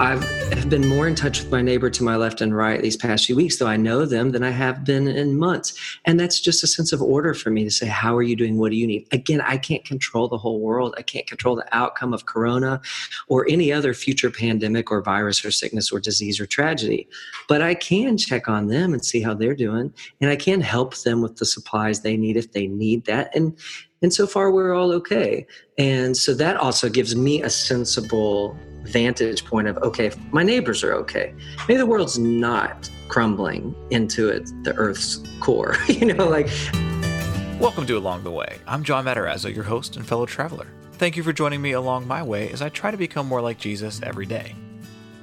I've have been more in touch with my neighbor to my left and right these past few weeks, though I know them, than I have been in months. And that's just a sense of order for me to say, How are you doing? What do you need? Again, I can't control the whole world. I can't control the outcome of corona or any other future pandemic or virus or sickness or disease or tragedy. But I can check on them and see how they're doing. And I can help them with the supplies they need if they need that. And and so far we're all okay. And so that also gives me a sensible vantage point of okay, my neighbors are okay. Maybe the world's not crumbling into it, the Earth's core. you know, like. Welcome to Along the Way. I'm John Matarazzo, your host and fellow traveler. Thank you for joining me along my way as I try to become more like Jesus every day.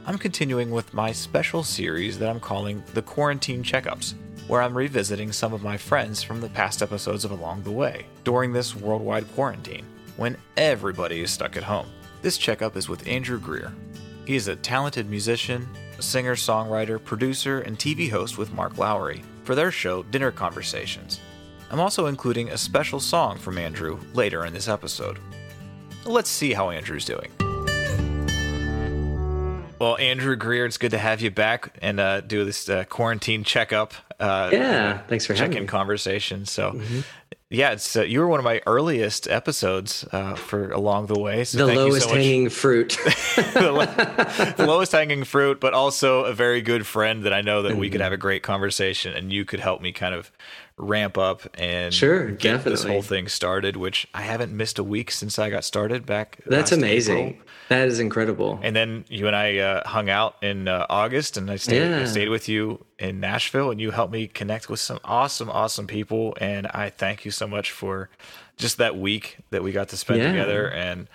I'm continuing with my special series that I'm calling the Quarantine Checkups, where I'm revisiting some of my friends from the past episodes of Along the Way during this worldwide quarantine when everybody is stuck at home. This checkup is with Andrew Greer. He is a talented musician, singer, songwriter, producer, and TV host with Mark Lowry for their show Dinner Conversations. I'm also including a special song from Andrew later in this episode. Let's see how Andrew's doing. Well, Andrew Greer, it's good to have you back and uh, do this uh, quarantine checkup. Uh, yeah, thanks for check-in me. conversation. So, mm-hmm. Yeah, it's uh, you were one of my earliest episodes uh, for along the way. So the lowest so hanging fruit, the, the, lowest hanging fruit, but also a very good friend that I know that mm-hmm. we could mm-hmm. have a great conversation, and you could help me kind of ramp up and sure, get definitely. this whole thing started. Which I haven't missed a week since I got started back. That's amazing. April. That is incredible. And then you and I uh, hung out in uh, August, and I stayed, yeah. I stayed with you in Nashville, and you helped me connect with some awesome, awesome people. And I thank you so much for just that week that we got to spend yeah. together and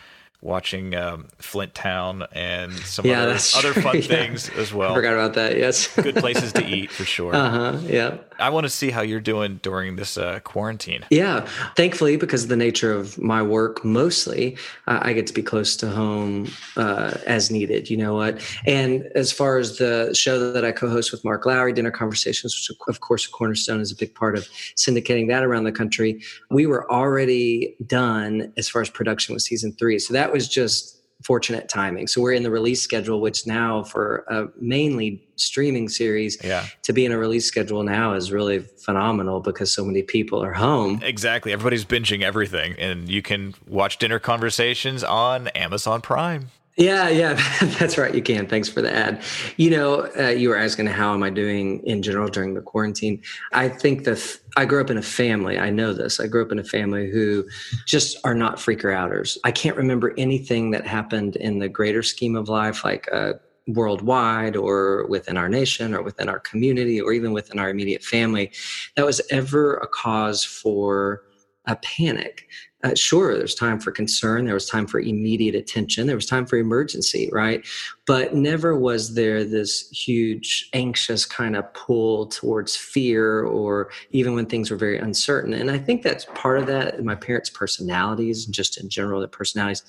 watching um, Flint Town and some yeah, other, other fun yeah. things as well. I forgot about that. Yes, good places to eat for sure. Uh huh. Yeah. I want to see how you're doing during this uh, quarantine. Yeah, thankfully, because of the nature of my work, mostly uh, I get to be close to home uh, as needed. You know what? And as far as the show that I co-host with Mark Lowry, Dinner Conversations, which of course Cornerstone is a big part of syndicating that around the country, we were already done as far as production with season three. So that was just fortunate timing. So we're in the release schedule, which now for a mainly streaming series yeah. to be in a release schedule now is really phenomenal because so many people are home. Exactly. Everybody's binging everything and you can watch dinner conversations on Amazon Prime. Yeah, yeah, that's right. You can. Thanks for the ad. You know, uh, you were asking how am I doing in general during the quarantine. I think that I grew up in a family. I know this. I grew up in a family who just are not freaker outers. I can't remember anything that happened in the greater scheme of life, like uh, worldwide or within our nation or within our community or even within our immediate family, that was ever a cause for a panic uh, sure there's time for concern there was time for immediate attention there was time for emergency right? But never was there this huge anxious kind of pull towards fear or even when things were very uncertain. And i think that's part of that my parents personalities just in general their personalities.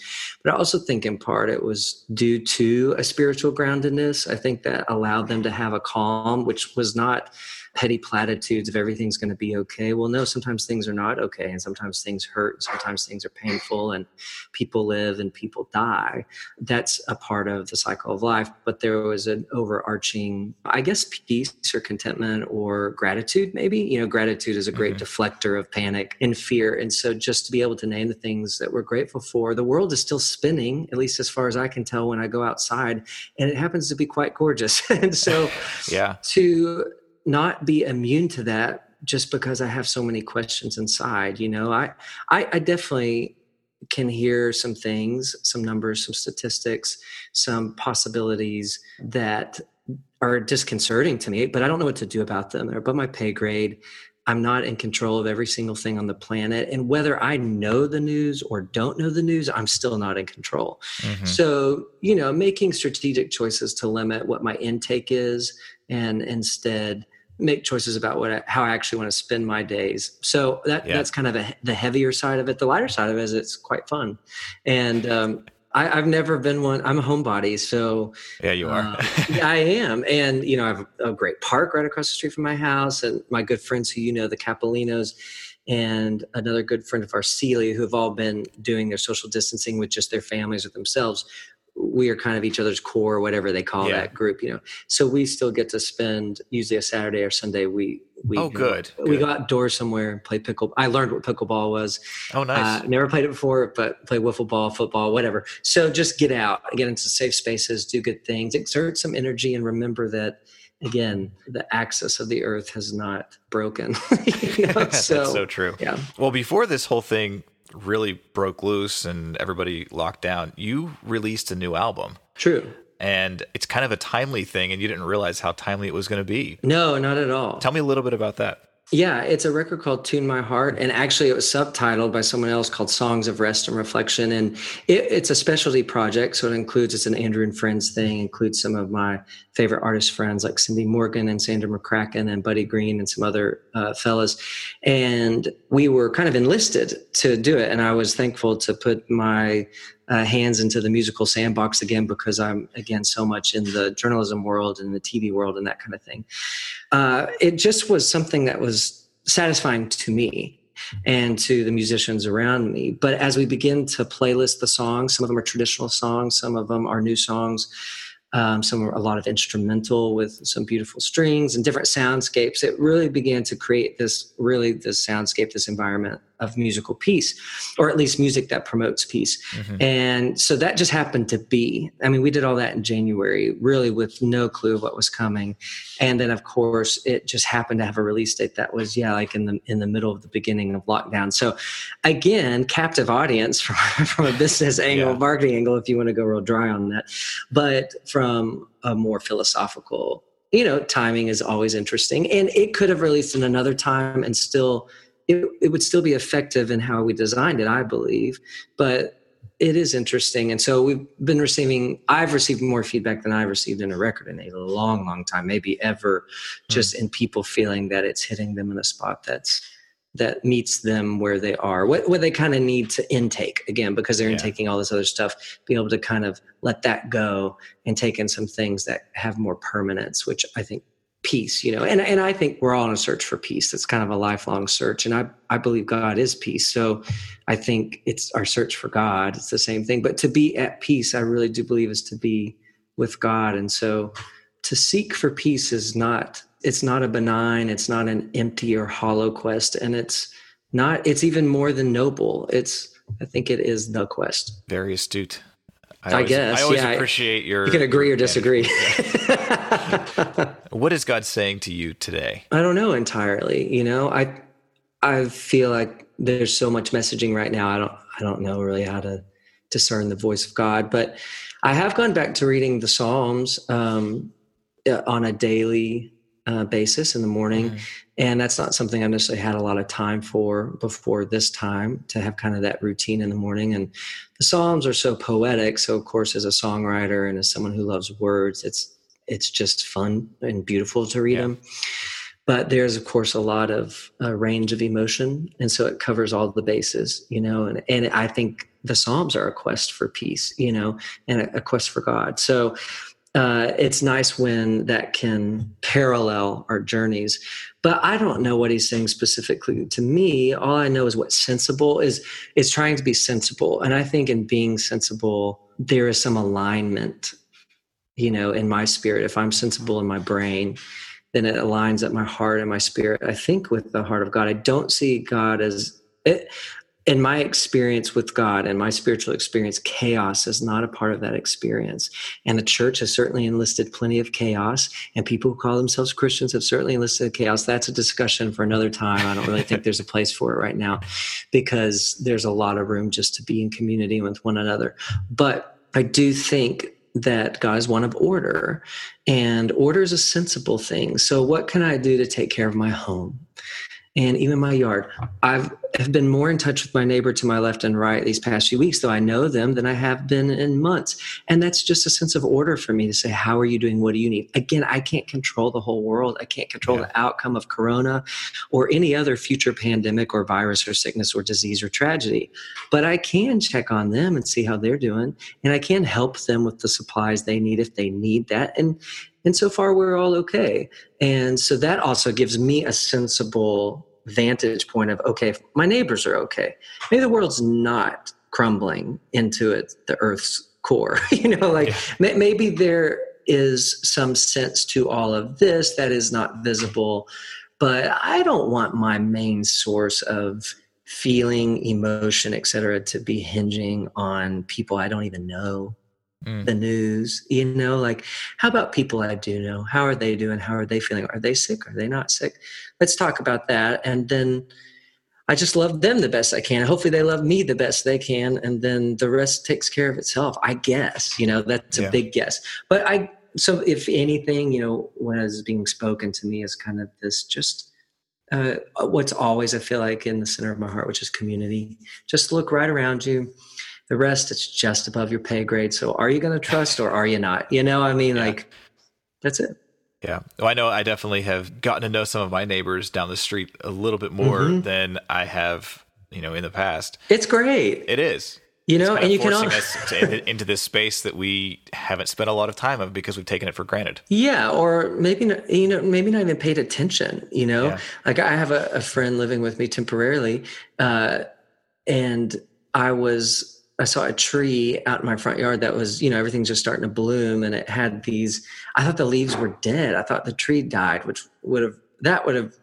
But i also think in part it was due to a spiritual groundedness. I think that allowed them to have a calm which was not petty platitudes of everything's going to be okay. Well, no, sometimes things are not okay, and sometimes things hurt, and sometimes things are painful, and people live and people die. That's a part of the cycle of life. But there was an overarching, I guess, peace or contentment or gratitude, maybe. You know, gratitude is a great mm-hmm. deflector of panic and fear. And so just to be able to name the things that we're grateful for, the world is still spinning, at least as far as I can tell when I go outside, and it happens to be quite gorgeous. and so, yeah, to not be immune to that just because I have so many questions inside. You know, I, I, I definitely can hear some things, some numbers, some statistics, some possibilities that are disconcerting to me, but I don't know what to do about them. They're above my pay grade. I'm not in control of every single thing on the planet. And whether I know the news or don't know the news, I'm still not in control. Mm-hmm. So, you know, making strategic choices to limit what my intake is and instead make choices about what I, how I actually want to spend my days. So that yeah. that's kind of a, the heavier side of it. The lighter side of it is it's quite fun, and um, I, have never been one. I'm a homebody, so yeah, you are. uh, yeah, I am, and you know, I have a great park right across the street from my house, and my good friends who you know, the Capolinos. And another good friend of ours, Celia, who have all been doing their social distancing with just their families or themselves we are kind of each other's core, whatever they call yeah. that group, you know. So we still get to spend usually a Saturday or Sunday. We we oh good. We go outdoors somewhere and play pickle. I learned what pickleball was. Oh nice. Uh, never played it before, but play wiffle ball, football, whatever. So just get out, get into safe spaces, do good things, exert some energy, and remember that again, the axis of the earth has not broken. you know? so, That's so true. Yeah. Well, before this whole thing really broke loose and everybody locked down, you released a new album. True. And it's kind of a timely thing, and you didn't realize how timely it was going to be. No, not at all. Tell me a little bit about that. Yeah, it's a record called Tune My Heart. And actually, it was subtitled by someone else called Songs of Rest and Reflection. And it, it's a specialty project. So it includes, it's an Andrew and Friends thing, includes some of my favorite artist friends like Cindy Morgan and Sandra McCracken and Buddy Greene and some other uh, fellas. And we were kind of enlisted to do it. And I was thankful to put my uh, hands into the musical sandbox again because I'm again so much in the journalism world and the TV world and that kind of thing. Uh, it just was something that was satisfying to me and to the musicians around me. But as we begin to playlist the songs, some of them are traditional songs, some of them are new songs um, some are a lot of instrumental with some beautiful strings and different soundscapes. It really began to create this really this soundscape, this environment of musical peace, or at least music that promotes peace. Mm-hmm. And so that just happened to be. I mean, we did all that in January, really with no clue what was coming. And then, of course, it just happened to have a release date that was, yeah, like in the in the middle of the beginning of lockdown. So, again, captive audience from from a business angle, yeah. marketing angle, if you want to go real dry on that, but from a more philosophical you know timing is always interesting and it could have released in another time and still it, it would still be effective in how we designed it, I believe. But it is interesting. And so we've been receiving, I've received more feedback than I've received in a record in a long, long time, maybe ever, just mm. in people feeling that it's hitting them in a spot that's that meets them where they are what, what they kind of need to intake again because they're yeah. intaking all this other stuff be able to kind of let that go and take in some things that have more permanence which i think peace you know and, and i think we're all in a search for peace. That's kind of a lifelong search and i i believe god is peace. So i think it's our search for god. It's the same thing. But to be at peace i really do believe is to be with god. And so to seek for peace is not it's not a benign it's not an empty or hollow quest and it's not it's even more than noble. It's i think it is the quest. Very astute I, always, I guess. I always yeah, appreciate your. You can agree or disagree. what is God saying to you today? I don't know entirely. You know, I I feel like there's so much messaging right now. I don't I don't know really how to discern the voice of God, but I have gone back to reading the Psalms um, on a daily uh, basis in the morning. Mm-hmm. And that's not something I necessarily had a lot of time for before this time to have kind of that routine in the morning. And the Psalms are so poetic. So, of course, as a songwriter and as someone who loves words, it's it's just fun and beautiful to read yeah. them. But there's, of course, a lot of uh, range of emotion. And so it covers all the bases, you know. And, and I think the Psalms are a quest for peace, you know, and a, a quest for God. So, uh, it's nice when that can parallel our journeys. But I don't know what he's saying specifically to me. All I know is what sensible is is trying to be sensible. And I think in being sensible, there is some alignment, you know, in my spirit. If I'm sensible in my brain, then it aligns at my heart and my spirit. I think with the heart of God. I don't see God as it, in my experience with God and my spiritual experience, chaos is not a part of that experience. And the church has certainly enlisted plenty of chaos, and people who call themselves Christians have certainly enlisted chaos. That's a discussion for another time. I don't really think there's a place for it right now because there's a lot of room just to be in community with one another. But I do think that God is one of order, and order is a sensible thing. So, what can I do to take care of my home? And even my yard. I've have been more in touch with my neighbor to my left and right these past few weeks, though I know them than I have been in months. And that's just a sense of order for me to say, How are you doing? What do you need? Again, I can't control the whole world. I can't control yeah. the outcome of corona or any other future pandemic or virus or sickness or disease or tragedy. But I can check on them and see how they're doing. And I can help them with the supplies they need if they need that. And and so far, we're all okay. And so that also gives me a sensible vantage point of okay, my neighbors are okay. Maybe the world's not crumbling into it, the earth's core. you know, like yeah. maybe there is some sense to all of this that is not visible, but I don't want my main source of feeling, emotion, etc., to be hinging on people I don't even know. Mm. The news, you know, like how about people I do know? How are they doing? How are they feeling? Are they sick? Are they not sick? Let's talk about that. And then I just love them the best I can. Hopefully, they love me the best they can, and then the rest takes care of itself. I guess you know that's a yeah. big guess, but I. So, if anything, you know, what is being spoken to me is kind of this just uh, what's always I feel like in the center of my heart, which is community. Just look right around you. The rest, it's just above your pay grade. So, are you going to trust or are you not? You know, I mean, yeah. like that's it. Yeah. Well, I know I definitely have gotten to know some of my neighbors down the street a little bit more mm-hmm. than I have, you know, in the past. It's great. It is. You know, and you can all... us to, into this space that we haven't spent a lot of time of because we've taken it for granted. Yeah, or maybe not, you know, maybe not even paid attention. You know, yeah. like I have a, a, friend living with me temporarily, uh, and I was I saw a tree out in my front yard that was, you know, everything's just starting to bloom and it had these I thought the leaves were dead. I thought the tree died, which would have that would have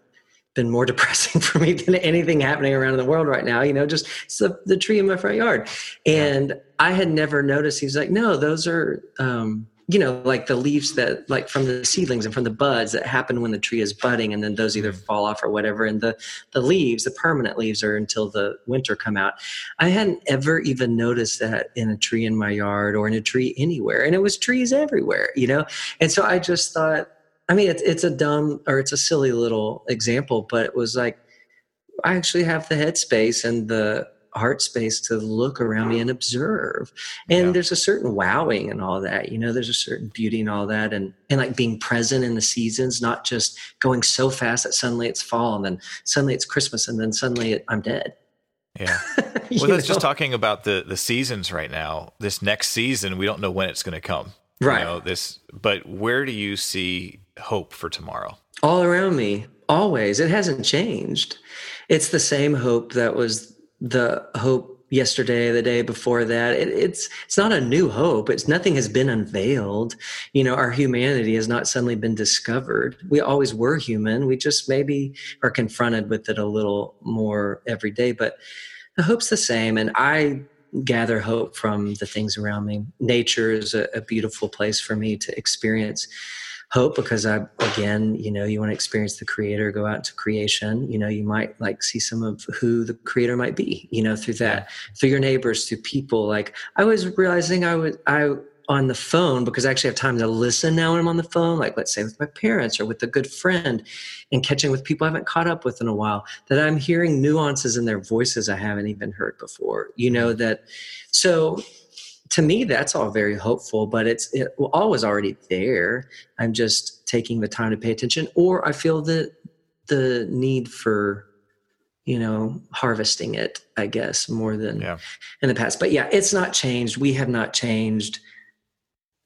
been more depressing for me than anything happening around in the world right now. You know, just the, the tree in my front yard. And I had never noticed. He was like, no, those are um, you know, like the leaves that, like from the seedlings and from the buds that happen when the tree is budding, and then those either mm. fall off or whatever. And the the leaves, the permanent leaves, are until the winter come out. I hadn't ever even noticed that in a tree in my yard or in a tree anywhere, and it was trees everywhere, you know. And so I just thought, I mean, it's it's a dumb or it's a silly little example, but it was like I actually have the headspace and the heart space to look around me and observe. And yeah. there's a certain wowing and all that, you know, there's a certain beauty and all that. And, and like being present in the seasons, not just going so fast that suddenly it's fall and then suddenly it's Christmas and then suddenly it, I'm dead. Yeah. well, that's just talking about the, the seasons right now. This next season, we don't know when it's going to come. Right. You know, this, but where do you see hope for tomorrow? All around me, always. It hasn't changed. It's the same hope that was the hope yesterday the day before that. It, it's it's not a new hope. It's nothing has been unveiled. You know our humanity has not suddenly been discovered. We always were human. We just maybe are confronted with it a little more every day but the hope's the same. And i gather hope from the things around me nature is a, a beautiful place for me to experience hope because I again, you know, you want to experience the creator, go out to creation. You know, you might like see some of who the creator might be, you know, through that, through your neighbors, through people. Like I was realizing I was, I on the phone because I actually have time to listen now when I'm on the phone, like let's say with my parents or with a good friend and catching with people I haven't caught up with in a while, that I'm hearing nuances in their voices I haven't even heard before. You know, that so to me that's all very hopeful but it's it always already there i'm just taking the time to pay attention or i feel the the need for you know harvesting it i guess more than yeah. in the past but yeah it's not changed we have not changed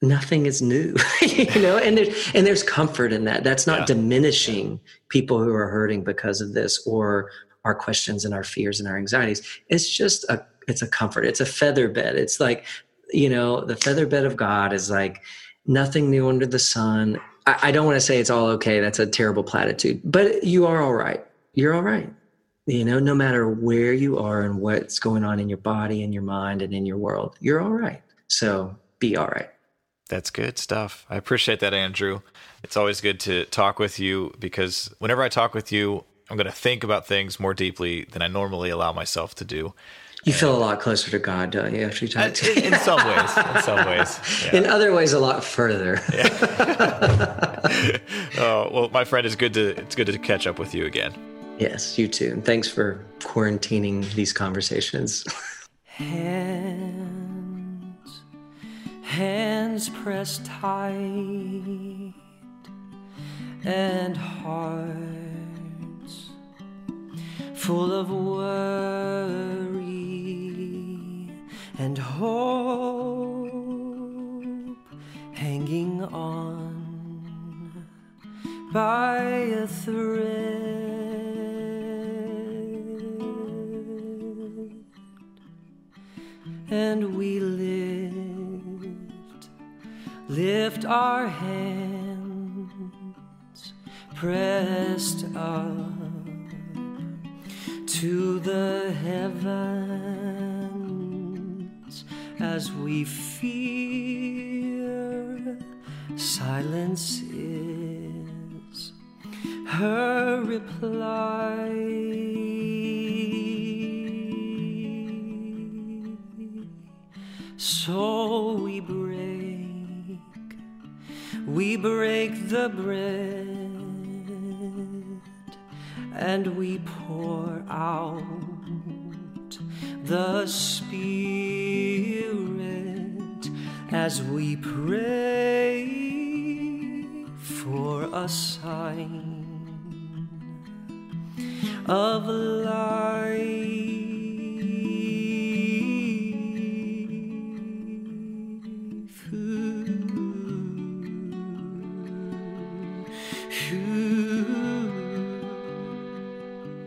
nothing is new you know and there's and there's comfort in that that's not yeah. diminishing people who are hurting because of this or our questions and our fears and our anxieties it's just a it's a comfort it's a feather bed it's like you know, the feather bed of God is like nothing new under the sun. I, I don't want to say it's all okay. That's a terrible platitude, but you are all right. You're all right. You know, no matter where you are and what's going on in your body and your mind and in your world, you're all right. So be all right. That's good stuff. I appreciate that, Andrew. It's always good to talk with you because whenever I talk with you, I'm going to think about things more deeply than I normally allow myself to do. You feel a lot closer to God, don't you, after you talk to uh, in, in some ways. In some ways. Yeah. In other ways, a lot further. Yeah. oh well, my friend, it's good to it's good to catch up with you again. Yes, you too. And thanks for quarantining these conversations. hands, hands, hands pressed tight, and hearts full of worry and hope hanging on by a thread. And we live lift our hands pressed up to the heavens as we fear silence is her reply. So we break, we break the bread, and we pour out the Spirit as we pray for a sign of life.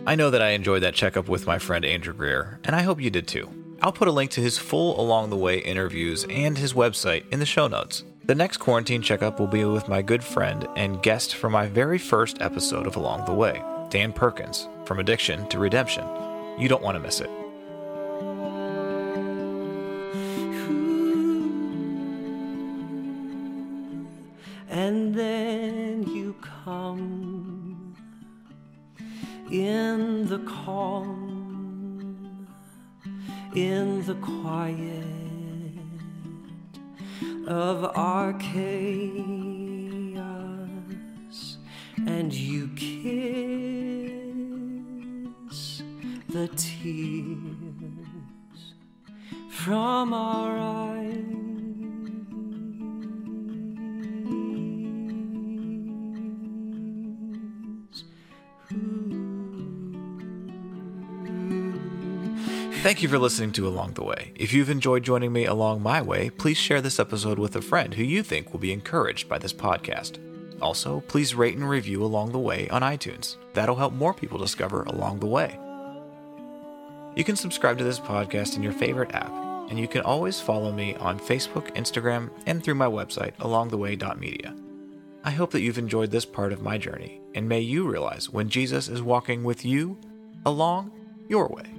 I know that I enjoyed that checkup with my friend Andrew Greer, and I hope you did too. I'll put a link to his full Along the Way interviews and his website in the show notes. The next quarantine checkup will be with my good friend and guest for my very first episode of Along the Way, Dan Perkins, from Addiction to Redemption. You don't want to miss it. In the quiet of our chaos, and you kiss the tears from our eyes. Thank you for listening to Along the Way. If you've enjoyed joining me along my way, please share this episode with a friend who you think will be encouraged by this podcast. Also, please rate and review Along the Way on iTunes. That'll help more people discover Along the Way. You can subscribe to this podcast in your favorite app, and you can always follow me on Facebook, Instagram, and through my website, alongtheway.media. I hope that you've enjoyed this part of my journey, and may you realize when Jesus is walking with you along your way.